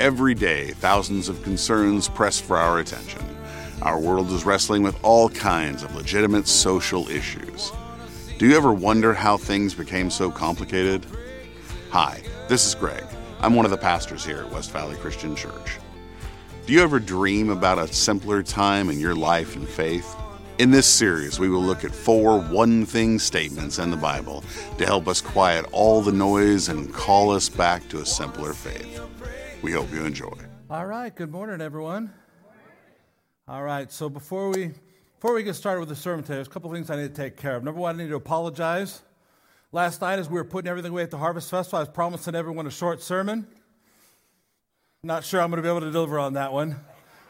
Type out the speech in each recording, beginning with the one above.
Every day, thousands of concerns press for our attention. Our world is wrestling with all kinds of legitimate social issues. Do you ever wonder how things became so complicated? Hi, this is Greg. I'm one of the pastors here at West Valley Christian Church. Do you ever dream about a simpler time in your life and faith? In this series, we will look at four one thing statements in the Bible to help us quiet all the noise and call us back to a simpler faith. We hope you enjoy. All right, good morning, everyone. All right, so before we before we get started with the sermon today, there's a couple things I need to take care of. Number one, I need to apologize. Last night, as we were putting everything away at the Harvest Festival, I was promising everyone a short sermon. Not sure I'm going to be able to deliver on that one.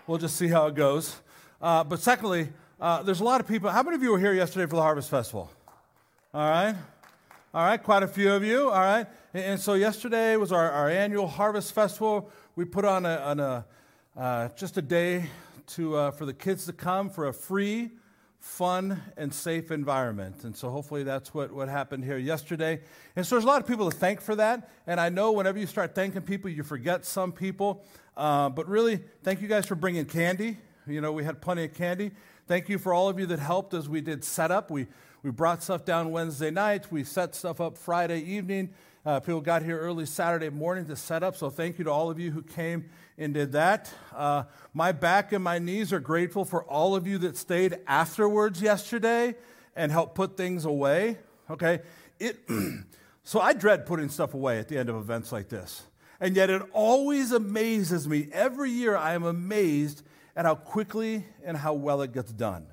We'll just see how it goes. Uh, but secondly, uh, there's a lot of people. How many of you were here yesterday for the Harvest Festival? All right. All right, quite a few of you. All right. And, and so yesterday was our, our annual Harvest Festival. We put on a, on a uh, just a day to, uh, for the kids to come for a free, fun, and safe environment. And so hopefully that's what, what happened here yesterday. And so there's a lot of people to thank for that. And I know whenever you start thanking people, you forget some people. Uh, but really, thank you guys for bringing candy. You know, we had plenty of candy. Thank you for all of you that helped as we did setup. We, we brought stuff down Wednesday night. We set stuff up Friday evening. Uh, people got here early Saturday morning to set up. So thank you to all of you who came and did that. Uh, my back and my knees are grateful for all of you that stayed afterwards yesterday and helped put things away. Okay? It, so I dread putting stuff away at the end of events like this. And yet it always amazes me. Every year I am amazed at how quickly and how well it gets done.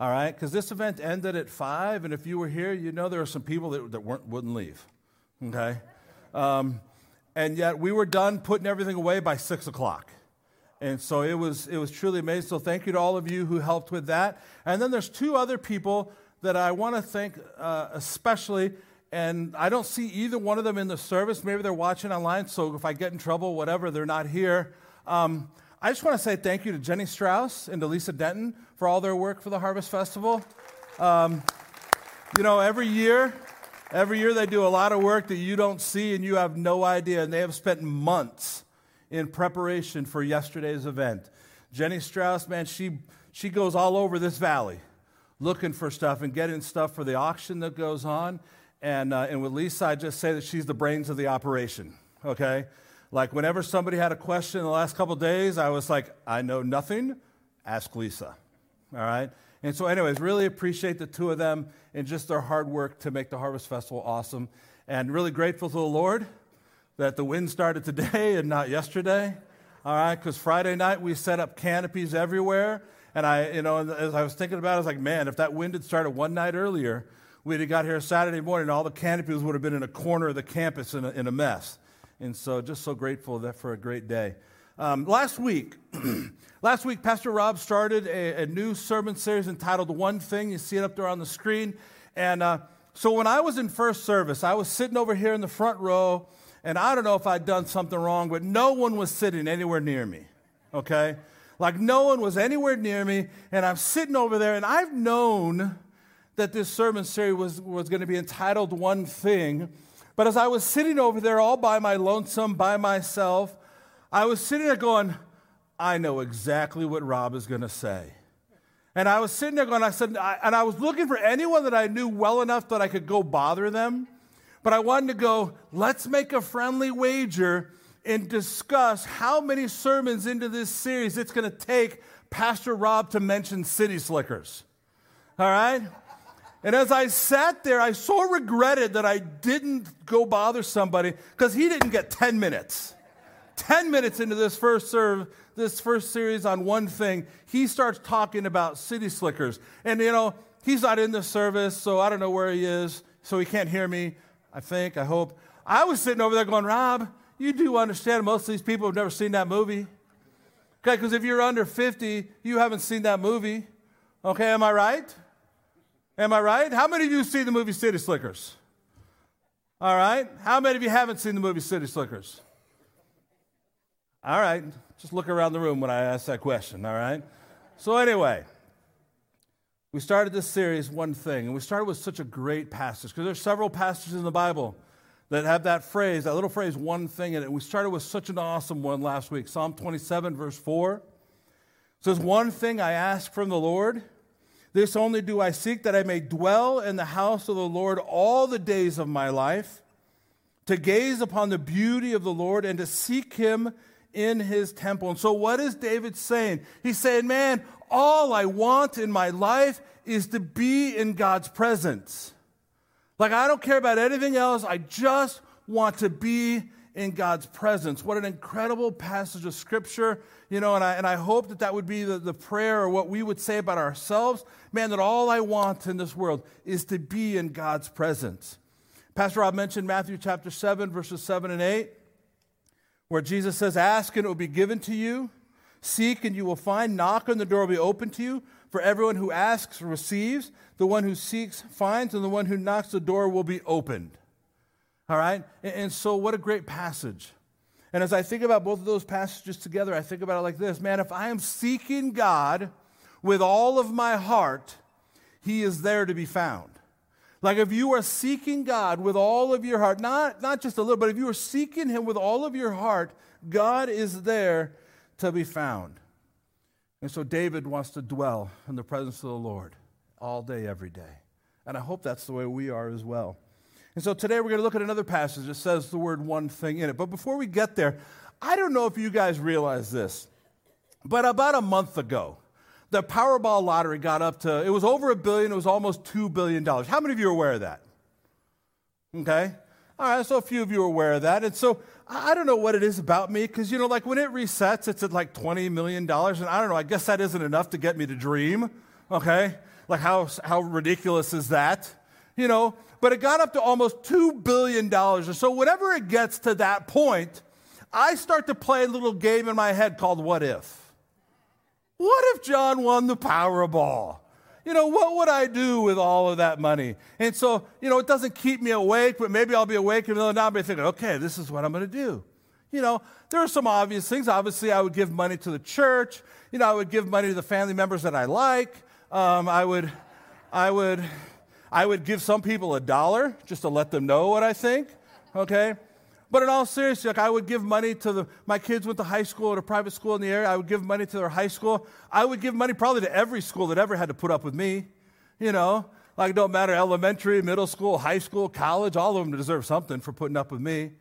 All right? Because this event ended at 5, and if you were here, you know there were some people that, that weren't, wouldn't leave. Okay? Um, and yet we were done putting everything away by 6 o'clock. And so it was, it was truly amazing. So thank you to all of you who helped with that. And then there's two other people that I want to thank uh, especially. And I don't see either one of them in the service. Maybe they're watching online. So if I get in trouble, whatever, they're not here. Um, I just want to say thank you to Jenny Strauss and to Lisa Denton for all their work for the Harvest Festival. Um, you know, every year, every year they do a lot of work that you don't see and you have no idea. And they have spent months in preparation for yesterday's event. Jenny Strauss, man, she, she goes all over this valley looking for stuff and getting stuff for the auction that goes on. And, uh, and with Lisa, I just say that she's the brains of the operation, okay? Like, whenever somebody had a question in the last couple days, I was like, I know nothing, ask Lisa. All right? And so, anyways, really appreciate the two of them and just their hard work to make the Harvest Festival awesome. And really grateful to the Lord that the wind started today and not yesterday. All right? Because Friday night we set up canopies everywhere. And I, you know, as I was thinking about it, I was like, man, if that wind had started one night earlier, we'd have got here Saturday morning, all the canopies would have been in a corner of the campus in a, in a mess. And so, just so grateful that for a great day. Um, last week, last week, Pastor Rob started a, a, new sermon series entitled "One Thing." You see it up there on the screen. And uh, so, when I was in first service, I was sitting over here in the front row, and I don't know if I'd done something wrong, but no one was sitting anywhere near me. Okay, like no one was anywhere near me, and I'm sitting over there, and I've known that this sermon series was, was going to be entitled "One Thing." But as I was sitting over there all by my lonesome, by myself, I was sitting there going, I know exactly what Rob is going to say. And I was sitting there going, I said, I, and I was looking for anyone that I knew well enough that I could go bother them. But I wanted to go, let's make a friendly wager and discuss how many sermons into this series it's going to take Pastor Rob to mention city slickers. All right? And as I sat there, I so regretted that I didn't go bother somebody because he didn't get 10 minutes. 10 minutes into this first serve, this first series on one thing, he starts talking about city slickers. And you know, he's not in the service, so I don't know where he is, so he can't hear me, I think, I hope. I was sitting over there going, Rob, you do understand most of these people have never seen that movie. Okay, because if you're under 50, you haven't seen that movie. Okay, am I right? Am I right? How many of you see the movie City Slickers? All right. How many of you haven't seen the movie City Slickers? All right. Just look around the room when I ask that question. All right. So, anyway, we started this series, One Thing, and we started with such a great passage because there's several passages in the Bible that have that phrase, that little phrase, one thing in it. We started with such an awesome one last week. Psalm 27, verse 4 says, One thing I ask from the Lord, this only do I seek, that I may dwell in the house of the Lord all the days of my life, to gaze upon the beauty of the Lord and to seek him in his temple. And so, what is David saying? He's saying, Man, all I want in my life is to be in God's presence. Like, I don't care about anything else. I just want to be in God's presence. What an incredible passage of Scripture, you know, and I, and I hope that that would be the, the prayer or what we would say about ourselves. Man, that all I want in this world is to be in God's presence. Pastor Rob mentioned Matthew chapter 7, verses 7 and 8, where Jesus says, Ask and it will be given to you, seek and you will find, knock and the door will be open to you. For everyone who asks receives, the one who seeks finds, and the one who knocks the door will be opened. All right? And so, what a great passage. And as I think about both of those passages together, I think about it like this man, if I am seeking God with all of my heart, He is there to be found. Like if you are seeking God with all of your heart, not, not just a little, but if you are seeking Him with all of your heart, God is there to be found. And so David wants to dwell in the presence of the Lord all day, every day. And I hope that's the way we are as well. And so today we're going to look at another passage that says the word one thing in it. But before we get there, I don't know if you guys realize this, but about a month ago, the Powerball lottery got up to, it was over a billion, it was almost $2 billion. How many of you are aware of that? Okay? All right, so a few of you are aware of that. And so I don't know what it is about me because, you know, like when it resets, it's at like $20 million. And I don't know, I guess that isn't enough to get me to dream. Okay? Like, how, how ridiculous is that? You know, but it got up to almost $2 billion. And so, whenever it gets to that point, I start to play a little game in my head called What If? What if John won the Powerball? You know, what would I do with all of that money? And so, you know, it doesn't keep me awake, but maybe I'll be awake in the middle of the night and be thinking, okay, this is what I'm going to do. You know, there are some obvious things. Obviously, I would give money to the church. You know, I would give money to the family members that I like. Um, I would, I would, I would give some people a dollar just to let them know what I think. Okay. But in all seriousness, like I would give money to the, my kids went to high school at a private school in the area. I would give money to their high school. I would give money probably to every school that ever had to put up with me. You know, like it don't matter elementary, middle school, high school, college, all of them deserve something for putting up with me.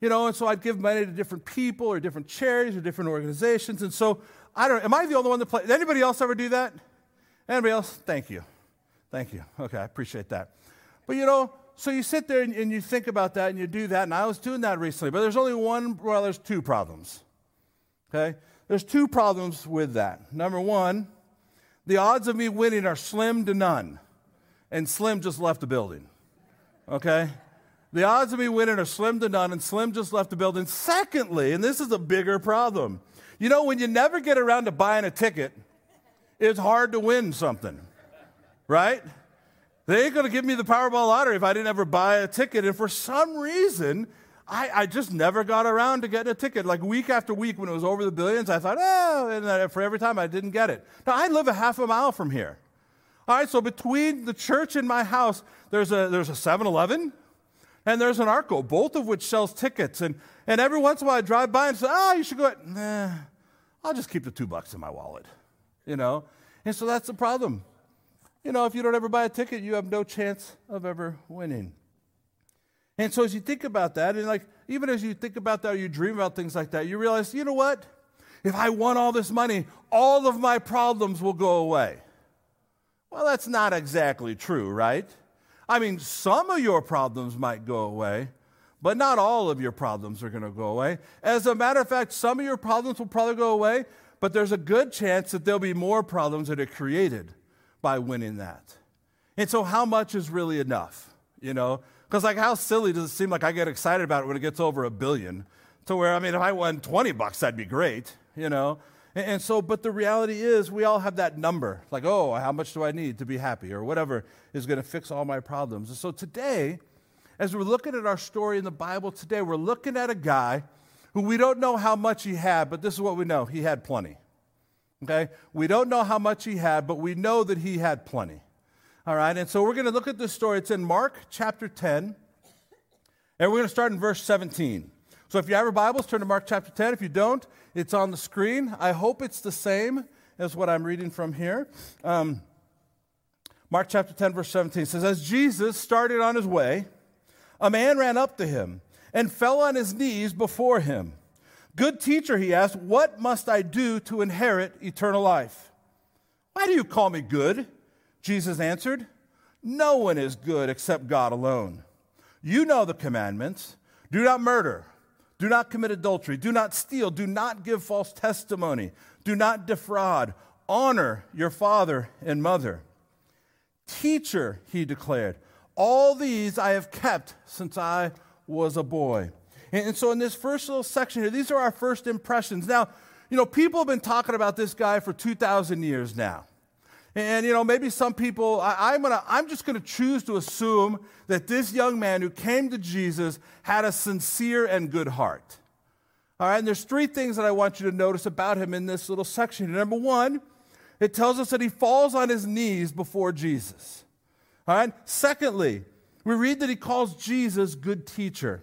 You know, and so I'd give money to different people or different charities or different organizations. And so I don't. Am I the only one that plays? Anybody else ever do that? Anybody else? Thank you, thank you. Okay, I appreciate that. But you know, so you sit there and, and, you think about that and you do that, and I was doing that recently, but there's only one, well, there's two problems. Okay? There's two problems with that. Number one, the odds of me winning are slim to none. And Slim just left the building. Okay? The odds of me winning are slim to none, and Slim just left the building. Secondly, and this is a bigger problem, you know, when you never get around to buying a ticket, it's hard to win something, right? They ain't going to give me the Powerball lottery if I didn't ever buy a ticket. And for some reason, I, I, just never got around to getting a ticket. Like week after week, when it was over the billions, I thought, oh, and for every time I didn't get it. Now, I live a half a mile from here. All right, so between the church and my house, there's a, there's a 7 Eleven and there's an Arco, both of which sells tickets. And, and every once in a while, I drive by and say, oh, you should go. Nah, I'll just keep the two bucks in my wallet, you know? And so that's the problem you know, if you don't ever buy a ticket, you have no chance of ever winning. And so as you think about that, and like even as you think about that, or you dream about things like that, you realize, you know what? If I won all this money, all of my problems will go away. Well, that's not exactly true, right? I mean, some of your problems might go away, but not all of your problems are going to go away. As a matter of fact, some of your problems will probably go away, but there's a good chance that there'll be more problems that are created by winning that. And so, how much is really enough? You know, because like, how silly does it seem like I get excited about it when it gets over a billion? To where, I mean, if I won 20 bucks, that'd be great, you know? And, and so, but the reality is, we all have that number like, oh, how much do I need to be happy, or whatever is going to fix all my problems. And so, today, as we're looking at our story in the Bible today, we're looking at a guy who we don't know how much he had, but this is what we know he had plenty. Okay? We don't know how much he had, but we know that he had plenty. All right? And so we're going to look at this story. It's in Mark chapter 10. And we're going to start in verse 17. So if you have your Bibles, turn to Mark chapter 10. If you don't, it's on the screen. I hope it's the same as what I'm reading from here. Um, Mark chapter 10, verse 17 says, As Jesus started on his way, a man ran up to him and fell on his knees before him. Good teacher, he asked, What must I do to inherit eternal life? Why do you call me good? Jesus answered, No one is good except God alone. You know the commandments do not murder, do not commit adultery, do not steal, do not give false testimony, do not defraud, honor your father and mother. Teacher, he declared, all these I have kept since I was a boy. And, so, in this first little section here, these are our first impressions. Now, you know, people have been talking about this guy for 2,000 years now. And, you know, maybe some people, I, am gonna, I'm just going to choose to assume that this young man who came to Jesus had a sincere and good heart. All right, and there's three things that I want you to notice about him in this little section. Number one, it tells us that he falls on his knees before Jesus. All right, secondly, we read that he calls Jesus good teacher.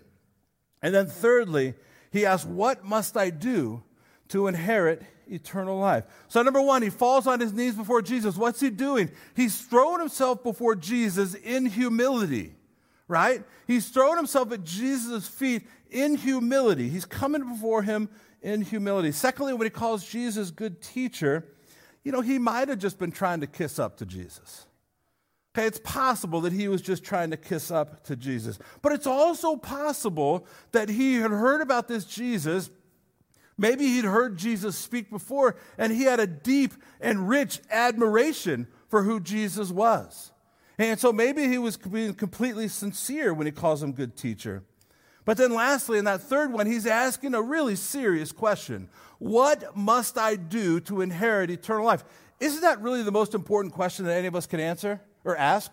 And then thirdly, he asks, What must I do to inherit eternal life? So, number one, he falls on his knees before Jesus. What's he doing? He's throwing himself before Jesus in humility, right? He's throwing himself at Jesus' feet in humility. He's coming before him in humility. Secondly, when he calls Jesus good teacher, you know, he might have just been trying to kiss up to Jesus. Okay, it's possible that he was just trying to kiss up to Jesus. But it's also possible that he had heard about this Jesus. Maybe he'd heard Jesus speak before, and he had a deep and rich admiration for who Jesus was. And so maybe he was being completely sincere when he calls him good teacher. But then, lastly, in that third one, he's asking a really serious question What must I do to inherit eternal life? Isn't that really the most important question that any of us can answer? Or ask?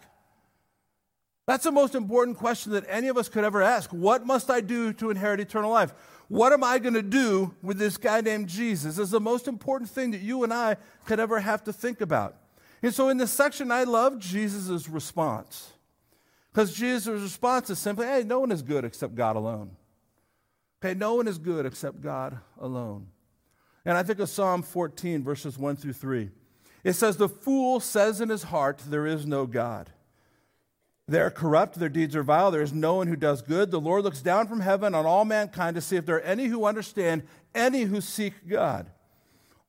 That's the most important question that any of us could ever ask. What must I do to inherit eternal life? What am I going to do with this guy named Jesus? Is the most important thing that you and I could ever have to think about. And so in this section, I love Jesus' response. Because Jesus' response is simply, hey, no one is good except God alone. Okay, no one is good except God alone. And I think of Psalm 14, verses 1 through 3. It says, The fool says in his heart, There is no God. They are corrupt, their deeds are vile, there is no one who does good. The Lord looks down from heaven on all mankind to see if there are any who understand, any who seek God.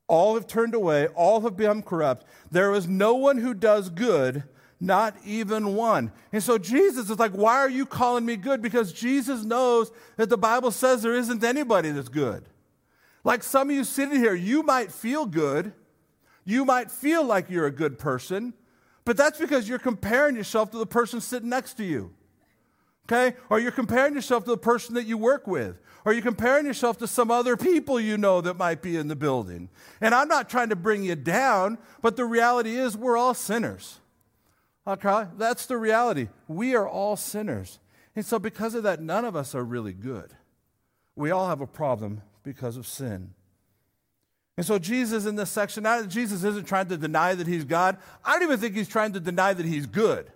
All have turned away, all have become corrupt. There is no one who does good, not even one. And so Jesus is like, Why are you calling me good? Because Jesus knows that the Bible says there isn't anybody that's good. Like some of you sitting here, you might feel good you might feel like you're a good person, but that's because you're comparing yourself to the person sitting next to you. Okay? Or you're comparing yourself to the person that you work with. Or you're comparing yourself to some other people you know that might be in the building. And I'm not trying to bring you down, but the reality is we're all sinners. Okay? That's the reality. We are all sinners. And so, because of that, none of us are really good. We all have a problem because of sin. And so, Jesus in this section, now Jesus isn't trying to deny that he's God. I don't even think he's trying to deny that he's good.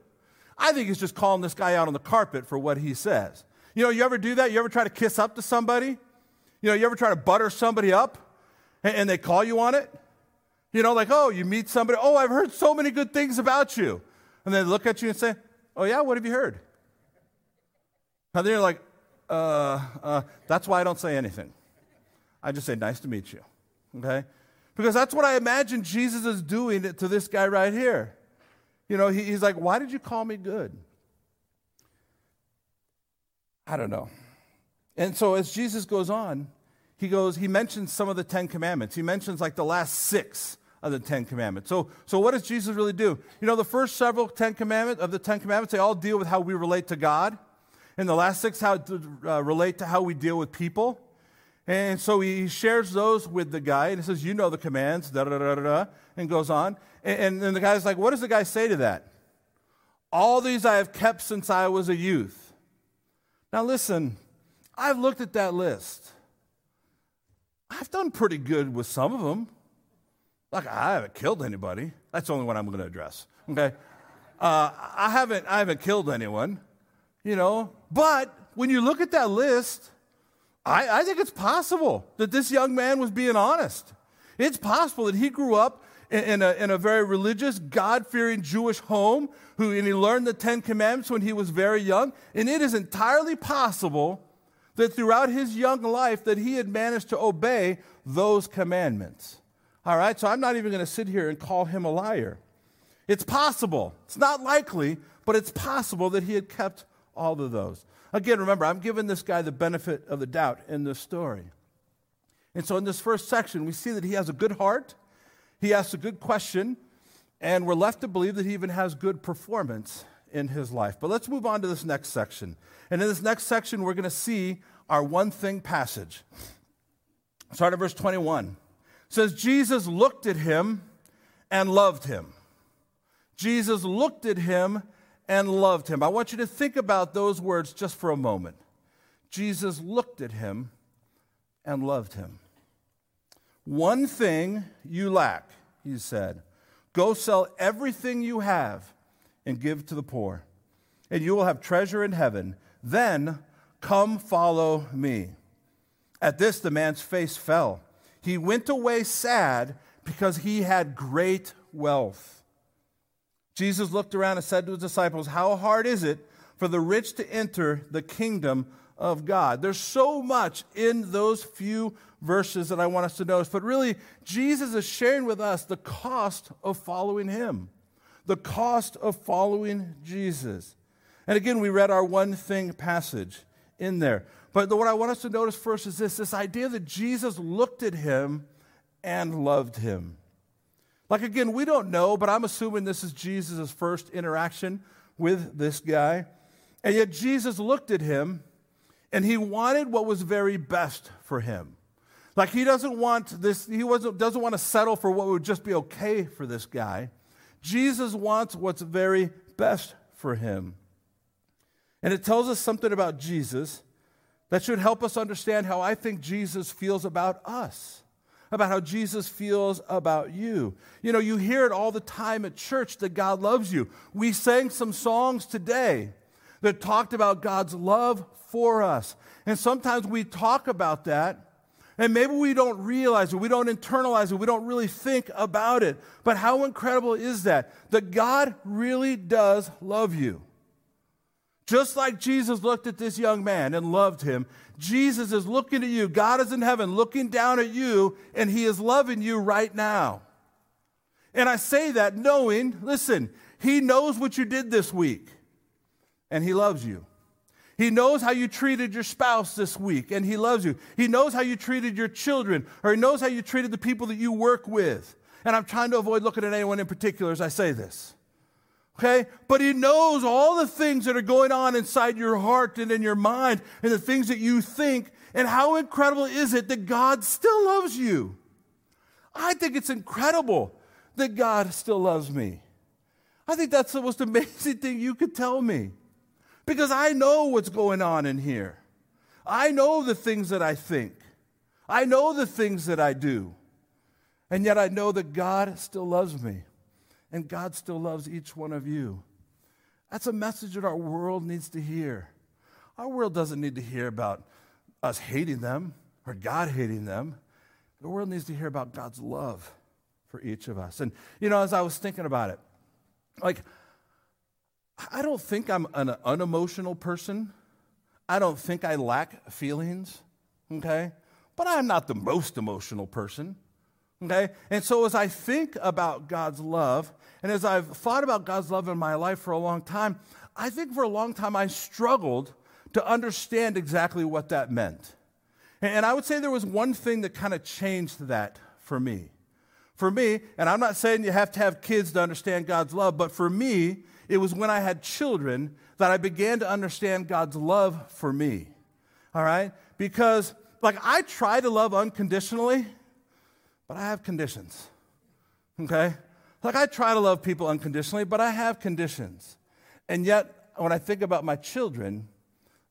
I think he's just calling this guy out on the carpet for what he says. You know, you ever do that? You ever try to kiss up to somebody? You know, you ever try to butter somebody up and, and they call you on it? You know, like, oh, you meet somebody, oh, I've heard so many good things about you. And they look at you and say, oh, yeah, what have you heard? And then you're like, uh, uh, that's why I don't say anything. I just say, nice to meet you okay? Because that's what I imagine Jesus is doing to this guy right here. You know, he, he's like, Why did you call me good? I don't know. And so as Jesus goes on, he goes, he mentions some of the Ten Commandments. He mentions like the last six of the Ten Commandments. So, so what does Jesus really do? You know, the first several Ten Commandments of the Ten Commandments, they all deal with how we relate to God. And the last six how to uh, relate to how we deal with people. And so he shares those with the guy, and he says, You know the commands, da da da da da, and goes on. And then the guy's like, What does the guy say to that? All these I have kept since I was a youth. Now listen, I've looked at that list. I've done pretty good with some of them. Like, I haven't killed anybody. That's the only one I'm going to address. Okay? Uh, I, haven't, I haven't killed anyone, you know, but when you look at that list, I, I think it's possible that this young man was being honest. It's possible that he grew up in, a, in a very religious, God fearing Jewish home, who, and he learned the Ten Commandments when he was very young. And it is entirely possible that throughout his young life that he had managed to obey those commandments. All right, so I'm not even going to sit here and call him a liar. It's possible. It's not likely, but it's possible that he had kept all of those. Again, remember, I'm giving this guy the benefit of the doubt in this story. And so in this first section, we see that he has a good heart, he asks a good question, and we're left to believe that he even has good performance in his life. But let's move on to this next section. And in this next section, we're going to see our one thing passage. Start at verse 21. It says, Jesus looked at him and loved him. Jesus looked at him and loved him. I want you to think about those words just for a moment. Jesus looked at him and loved him. One thing you lack, he said. Go sell everything you have and give to the poor, and you will have treasure in heaven. Then come follow me. At this, the man's face fell. He went away sad because he had great wealth. Jesus looked around and said to his disciples, How hard is it for the rich to enter the kingdom of God? There's so much in those few verses that I want us to notice, but really, Jesus is sharing with us the cost of following him, the cost of following Jesus. And again, we read our one thing passage in there. But what I want us to notice first is this this idea that Jesus looked at him and loved him. Like, again, we don't know, but I'm assuming this is Jesus' first interaction with this guy. And yet, Jesus looked at him and he wanted what was very best for him. Like, he doesn't want this, he wasn't, doesn't want to settle for what would just be okay for this guy. Jesus wants what's very best for him. And it tells us something about Jesus that should help us understand how I think Jesus feels about us about how Jesus feels about you. You know, you hear it all the time at church that God loves you. We sang some songs today that talked about God's love for us. And sometimes we talk about that, and maybe we don't realize it, we don't internalize it, we don't really think about it. But how incredible is that? That God really does love you. Just like Jesus looked at this young man and loved him, Jesus is looking at you. God is in heaven looking down at you, and he is loving you right now. And I say that knowing, listen, he knows what you did this week, and he loves you. He knows how you treated your spouse this week, and he loves you. He knows how you treated your children, or he knows how you treated the people that you work with. And I'm trying to avoid looking at anyone in particular as I say this okay? But He knows all the things that are going on inside your heart and in your mind and the things that you think. And how incredible is it that God still loves you? I think it's incredible that God still loves me. I think that's the most amazing thing you could tell me because I know what's going on in here. I know the things that I think, I know the things that I do. And yet I know that God still loves me and God still loves each one of you. That's a message that our world needs to hear. Our world doesn't need to hear about us hating them or God hating them. The world needs to hear about God's love for each of us. And, you know, as I was thinking about it, like, I don't think I'm an unemotional person. I don't think I lack feelings, okay? But I'm not the most emotional person. Okay? And so as I think about God's love, and as I've thought about God's love in my life for a long time, I think for a long time I struggled to understand exactly what that meant. And I would say there was one thing that kind of changed that for me. For me, and I'm not saying you have to have kids to understand God's love, but for me, it was when I had children that I began to understand God's love for me. All right? Because, like, I try to love unconditionally, but I have conditions. Okay? Like I try to love people unconditionally, but I have conditions. And yet, when I think about my children,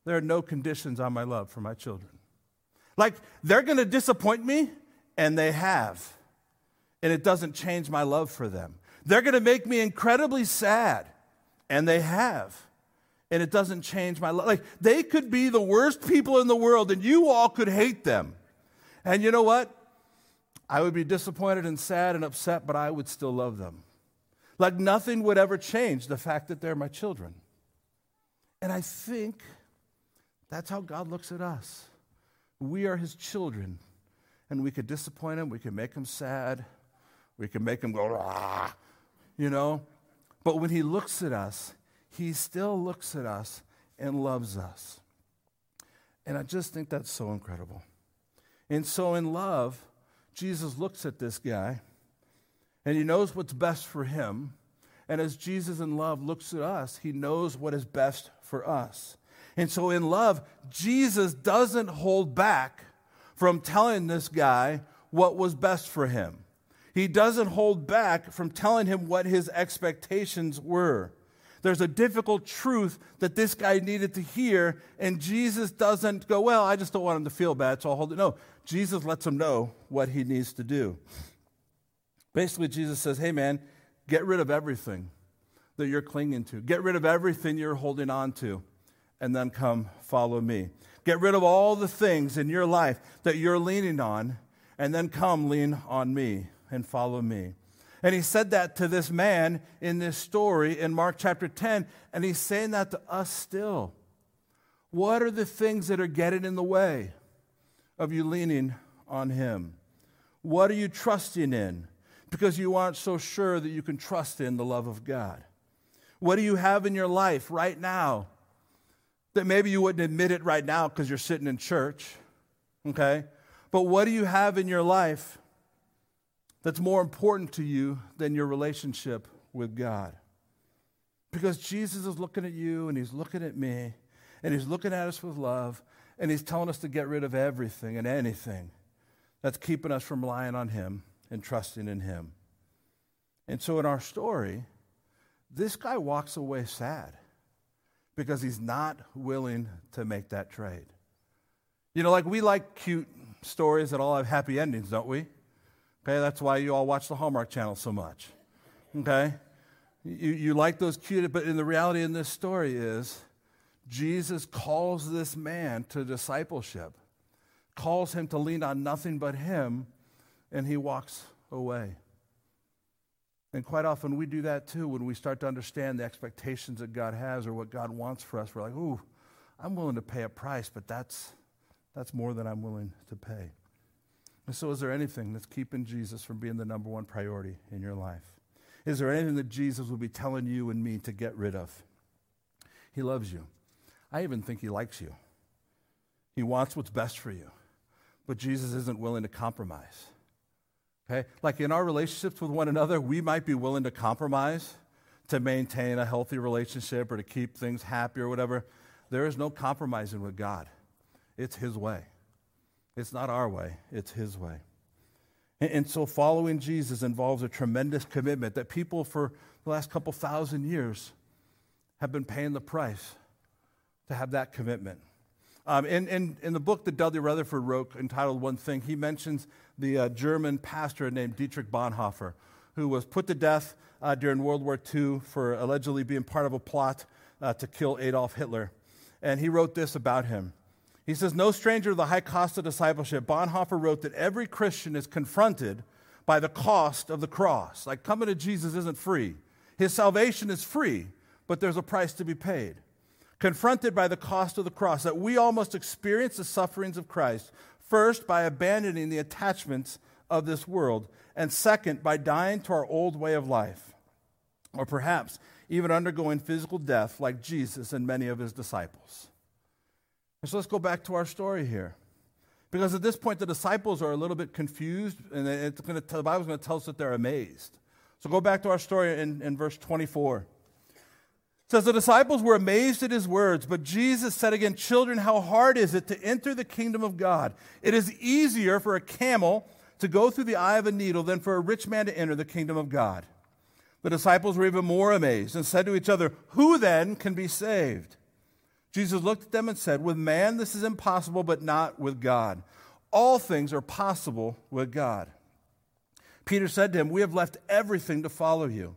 there are no conditions on my love for my children. Like they're to disappoint me, and they have. And it doesn't change my love for them. They're to make me incredibly sad, and they have. and it doesn't change my life. Like, they could be the worst people in the world, and you all could hate them. And you know what? I would be disappointed and sad and upset, but I would still love them. Like nothing would ever change the fact that they're my children. And I think that's how God looks at us. We are his children, and we could disappoint him, we could make him sad, we could make him go, ah, you know. But when he looks at us, he still looks at us and loves us. And I just think that's so incredible. And so, in love, Jesus looks at this guy and he knows what's best for him. And as Jesus in love looks at us, he knows what is best for us. And so, in love, Jesus doesn't hold back from telling this guy what was best for him. He doesn't hold back from telling him what his expectations were. There's a difficult truth that this guy needed to hear, and Jesus doesn't go, Well, I just don't want him to feel bad, so I'll hold it. No, Jesus lets him know what he needs to do. Basically, Jesus says, Hey, man, get rid of everything that you're clinging to, get rid of everything you're holding on to, and then come follow me. Get rid of all the things in your life that you're leaning on, and then come lean on me and follow me. And he said that to this man in this story in Mark chapter 10, and he's saying that to us still. What are the things that are getting in the way of you leaning on him? What are you trusting in? Because you aren't so sure that you can trust in the love of God. What do you have in your life right now that maybe you wouldn't admit it right now because you're sitting in church? Okay? But what do you have in your life that's more important to you than your relationship with God. Because Jesus is looking at you and he's looking at me and he's looking at us with love and he's telling us to get rid of everything and anything that's keeping us from relying on him and trusting in him. And so in our story, this guy walks away sad because he's not willing to make that trade. You know, like we like cute stories that all have happy endings, don't we? Okay, that's why you all watch the Hallmark Channel so much. Okay? You, you like those cute, but in the reality in this story is Jesus calls this man to discipleship, calls him to lean on nothing but him, and he walks away. And quite often we do that too when we start to understand the expectations that God has or what God wants for us. We're like, ooh, I'm willing to pay a price, but that's, that's more than I'm willing to pay. And so, is there anything that's keeping Jesus from being the number one priority in your life? Is there anything that Jesus will be telling you and me to get rid of? He loves you. I even think he likes you. He wants what's best for you. But Jesus isn't willing to compromise. Okay? Like in our relationships with one another, we might be willing to compromise to maintain a healthy relationship or to keep things happy or whatever. There is no compromising with God, it's His way. It's not our way, it's His way. And, and so following Jesus involves a tremendous commitment that people for the last couple thousand years have been paying the price to have that commitment. Um, in, in, in, the book that Dudley Rutherford wrote entitled One Thing, he mentions the uh, German pastor named Dietrich Bonhoeffer, who was put to death uh, during World War II for allegedly being part of a plot uh, to kill Adolf Hitler. And he wrote this about him. He says, No stranger to the high cost of discipleship. Bonhoeffer wrote that every Christian is confronted by the cost of the cross. Like coming to Jesus isn't free. His salvation is free, but there's a price to be paid. Confronted by the cost of the cross, that we all must experience the sufferings of Christ, first by abandoning the attachments of this world, and second by dying to our old way of life, or perhaps even undergoing physical death like Jesus and many of his disciples. And so let's go back to our story here. Because at this point, the disciples are a little bit confused, and it's going to tell, the Bible's going to tell us that they're amazed. So go back to our story in, in verse 24. It says, The disciples were amazed at his words, but Jesus said again, Children, how hard is it to enter the kingdom of God? It is easier for a camel to go through the eye of a needle than for a rich man to enter the kingdom of God. The disciples were even more amazed and said to each other, Who then can be saved? Jesus looked at them and said, With man this is impossible, but not with God. All things are possible with God. Peter said to him, We have left everything to follow you.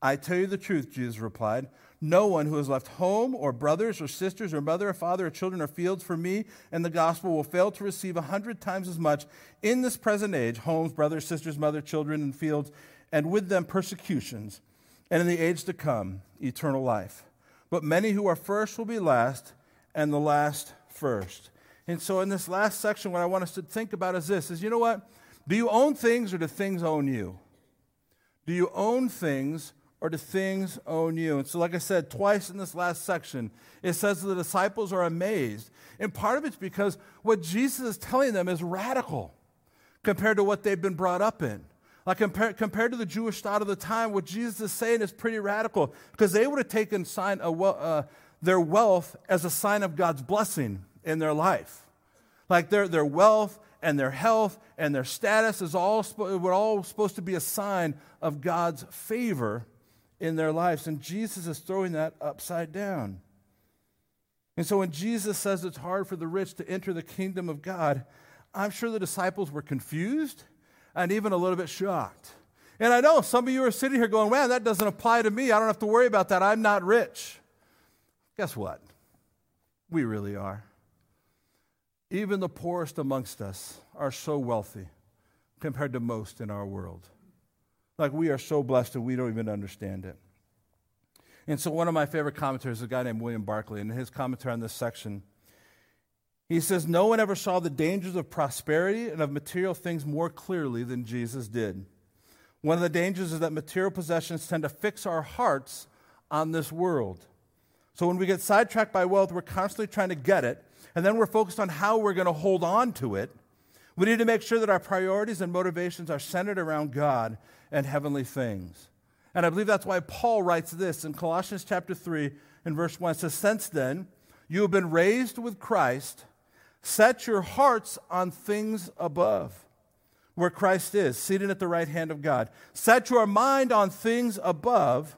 I tell you the truth, Jesus replied. No one who has left home or brothers or sisters or mother or father or children or fields for me and the gospel will fail to receive a hundred times as much in this present age homes, brothers, sisters, mother, children, and fields, and with them persecutions, and in the age to come, eternal life. But many who are first will be last, and the last first. And so in this last section, what I want us to think about is this is you know what? Do you own things or do things own you? Do you own things or do things own you? And so, like I said, twice in this last section, it says the disciples are amazed. And part of it's because what Jesus is telling them is radical compared to what they've been brought up in. Like compared, compared to the Jewish thought of the time, what Jesus is saying is pretty radical because they would have taken sign, uh, their wealth as a sign of God's blessing in their life. Like their, their wealth and their health and their status is all, were all supposed to be a sign of God's favor in their lives. And Jesus is throwing that upside down. And so when Jesus says it's hard for the rich to enter the kingdom of God, I'm sure the disciples were confused and even a little bit shocked. And I know some of you are sitting here going, man, that doesn't apply to me. I don't have to worry about that. I'm not rich. Guess what? We really are. Even the poorest amongst us are so wealthy compared to most in our world. Like we are so blessed and we don't even understand it. And so, one of my favorite commentators is a guy named William Barclay, and his commentary on this section, he says, No one ever saw the dangers of prosperity and of material things more clearly than Jesus did. One of the dangers is that material possessions tend to fix our hearts on this world. So, when we get sidetracked by wealth, we're constantly trying to get it, and then we're focused on how we're going to hold on to it. We need to make sure that our priorities and motivations are centered around God and heavenly things. And I believe that's why Paul writes this in Colossians chapter 3 and verse 1. It says, Since then, you have been raised with Christ, set your hearts on things above, where Christ is, seated at the right hand of God. Set your mind on things above,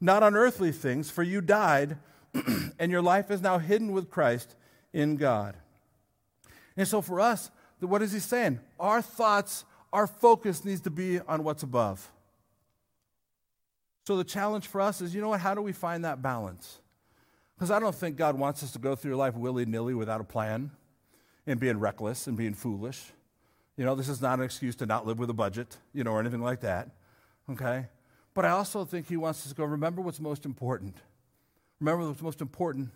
not on earthly things, for you died, and your life is now hidden with Christ in God. And so for us, what is he saying? Our thoughts our focus needs to be on what's above. So the challenge for us is you know what? How do we find that balance? Because I don't think God wants us to go through life willy nilly without a plan and being reckless and being foolish. You know, this is not an excuse to not live with a budget, you know, or anything like that. Okay? But I also think He wants us to go, remember what's most important. Remember what's most important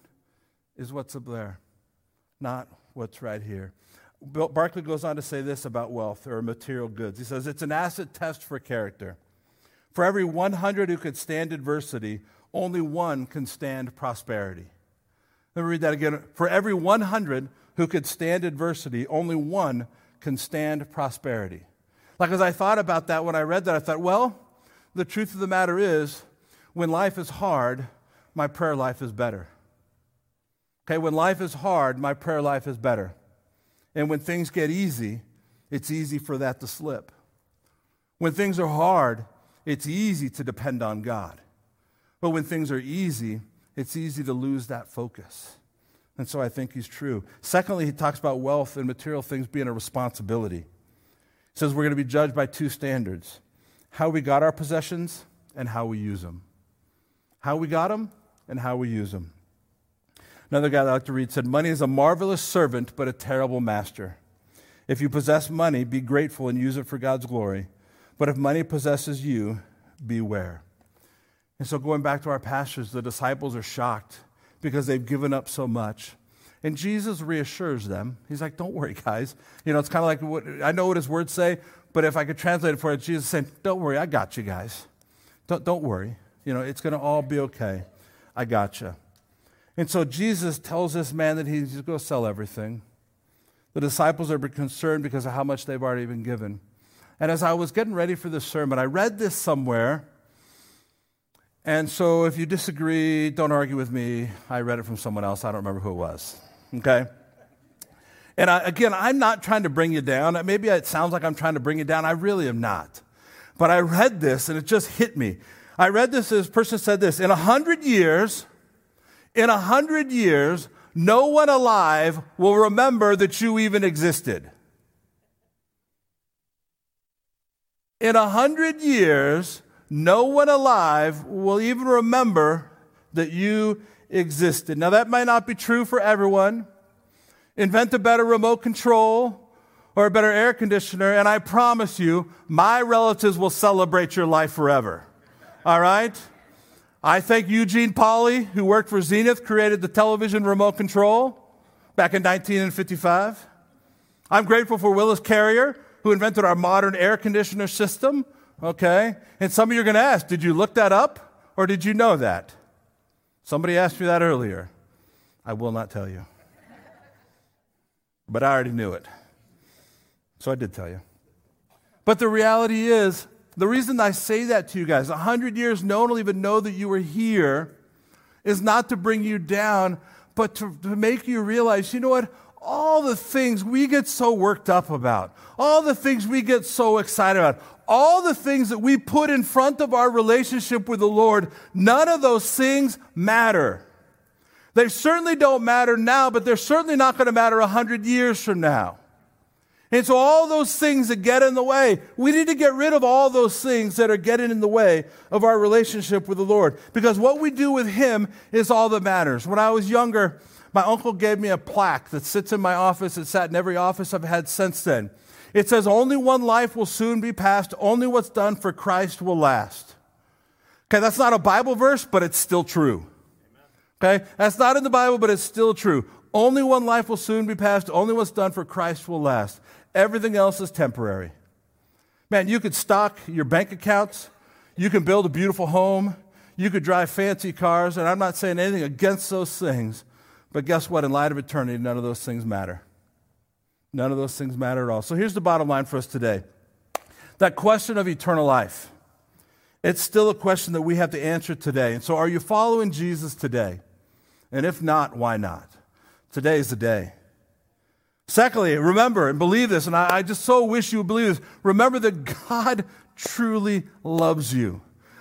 is what's up there, not what's right here. Bill Barclay goes on to say this about wealth or material goods. He says it's an acid test for character. For every 100 who could stand adversity, only one can stand prosperity. Let me read that again. For every 100 who could stand adversity, only one can stand prosperity. Like as I thought about that when I read that, I thought, well, the truth of the matter is, when life is hard, my prayer life is better. Okay, when life is hard, my prayer life is better. And when things get easy, it's easy for that to slip. When things are hard, it's easy to depend on God. But when things are easy, it's easy to lose that focus. And so I think he's true. Secondly, he talks about wealth and material things being a responsibility. He says we're going to be judged by two standards how we got our possessions and how we use them. How we got them and how we use them. Another guy that I like to read said, Money is a marvelous servant, but a terrible master. If you possess money, be grateful and use it for God's glory. But if money possesses you, beware. And so, going back to our pastors, the disciples are shocked because they've given up so much. And Jesus reassures them. He's like, Don't worry, guys. You know, it's kind of like what I know what his words say, but if I could translate it for you, Jesus is saying, Don't worry, I got you guys. Don't, don't worry. You know, it's going to all be okay. I got you. And so Jesus tells this man that he's going to sell everything. The disciples are concerned because of how much they've already been given. And as I was getting ready for this sermon, I read this somewhere. And so if you disagree, don't argue with me. I read it from someone else. I don't remember who it was. Okay? And I, again, I'm not trying to bring you down. Maybe it sounds like I'm trying to bring you down. I really am not. But I read this and it just hit me. I read this, this person said this In a hundred years, in a hundred years, no one alive will remember that you even existed. In a hundred years, no one alive will even remember that you existed. Now, that might not be true for everyone. Invent a better remote control or a better air conditioner, and I promise you, my relatives will celebrate your life forever. All right? I thank Eugene Polley, who worked for Zenith, created the television remote control back in 1955. I'm grateful for Willis Carrier, who invented our modern air conditioner system. Okay? And some of you are going to ask, did you look that up or did you know that? Somebody asked me that earlier. I will not tell you. But I already knew it. So I did tell you. But the reality is, the reason I say that to you guys, a hundred years, no one will even know that you were here, is not to bring you down, but to, to make you realize, you know what? All the things we get so worked up about, all the things we get so excited about, all the things that we put in front of our relationship with the Lord, none of those things matter. They certainly don't matter now, but they're certainly not going to matter a hundred years from now. And so, all those things that get in the way, we need to get rid of all those things that are getting in the way of our relationship with the Lord. Because what we do with Him is all that matters. When I was younger, my uncle gave me a plaque that sits in my office. It sat in every office I've had since then. It says, Only one life will soon be passed, only what's done for Christ will last. Okay, that's not a Bible verse, but it's still true. Okay, that's not in the Bible, but it's still true. Only one life will soon be passed, only what's done for Christ will last. Everything else is temporary. Man, you could stock your bank accounts, you can build a beautiful home, you could drive fancy cars, and I'm not saying anything against those things, but guess what? In light of eternity, none of those things matter. None of those things matter at all. So here's the bottom line for us today that question of eternal life. It's still a question that we have to answer today. And so, are you following Jesus today? And if not, why not? Today is the day. Secondly, remember and believe this, and I, I just so wish you would believe this. Remember that God truly loves you.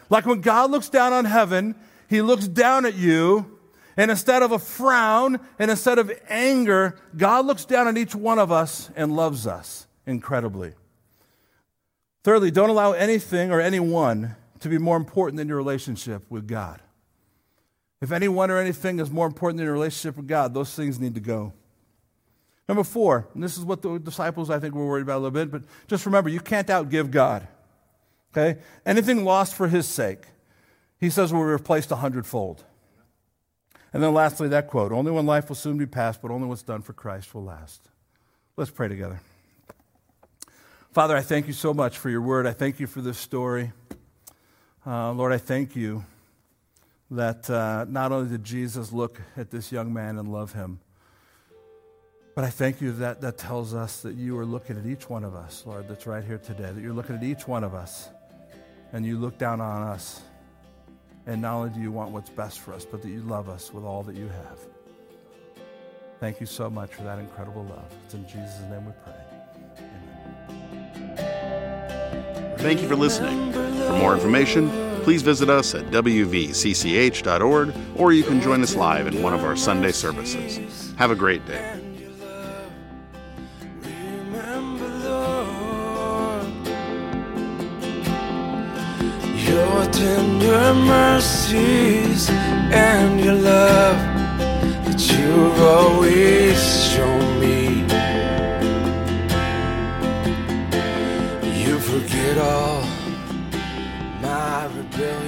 Like when God looks down on heaven, he looks down at you and instead of a frown and instead of anger, God looks down on each one of us and loves us incredibly. Thirdly, don't allow anything or anyone to be more important than your relationship with God. If anyone or anything is more important than your relationship with God, those things need to go. Number four, and this is what the disciples I think were worried about a little bit, but just remember, you can't outgive God. Okay? Anything lost for his sake, he says will be replaced a hundredfold. And then lastly, that quote Only one life will soon be passed, but only what's done for Christ will last. Let's pray together. Father, I thank you so much for your word. I thank you for this story. Uh, Lord, I thank you that uh, not only did Jesus look at this young man and love him, but I thank you that that tells us that you are looking at each one of us, Lord, that's right here today, that you're looking at each one of us and you look down on us and not only do you want what's best for us, but that you love us with all that you have. Thank you so much for that incredible love. It's in Jesus' name we pray. Amen. Thank you for listening. For more information, please visit us at wvcch.org or you can join us live in one of our Sunday services. Have a great day. Tender mercies and your love that you've always shown me. You forget all my rebellion.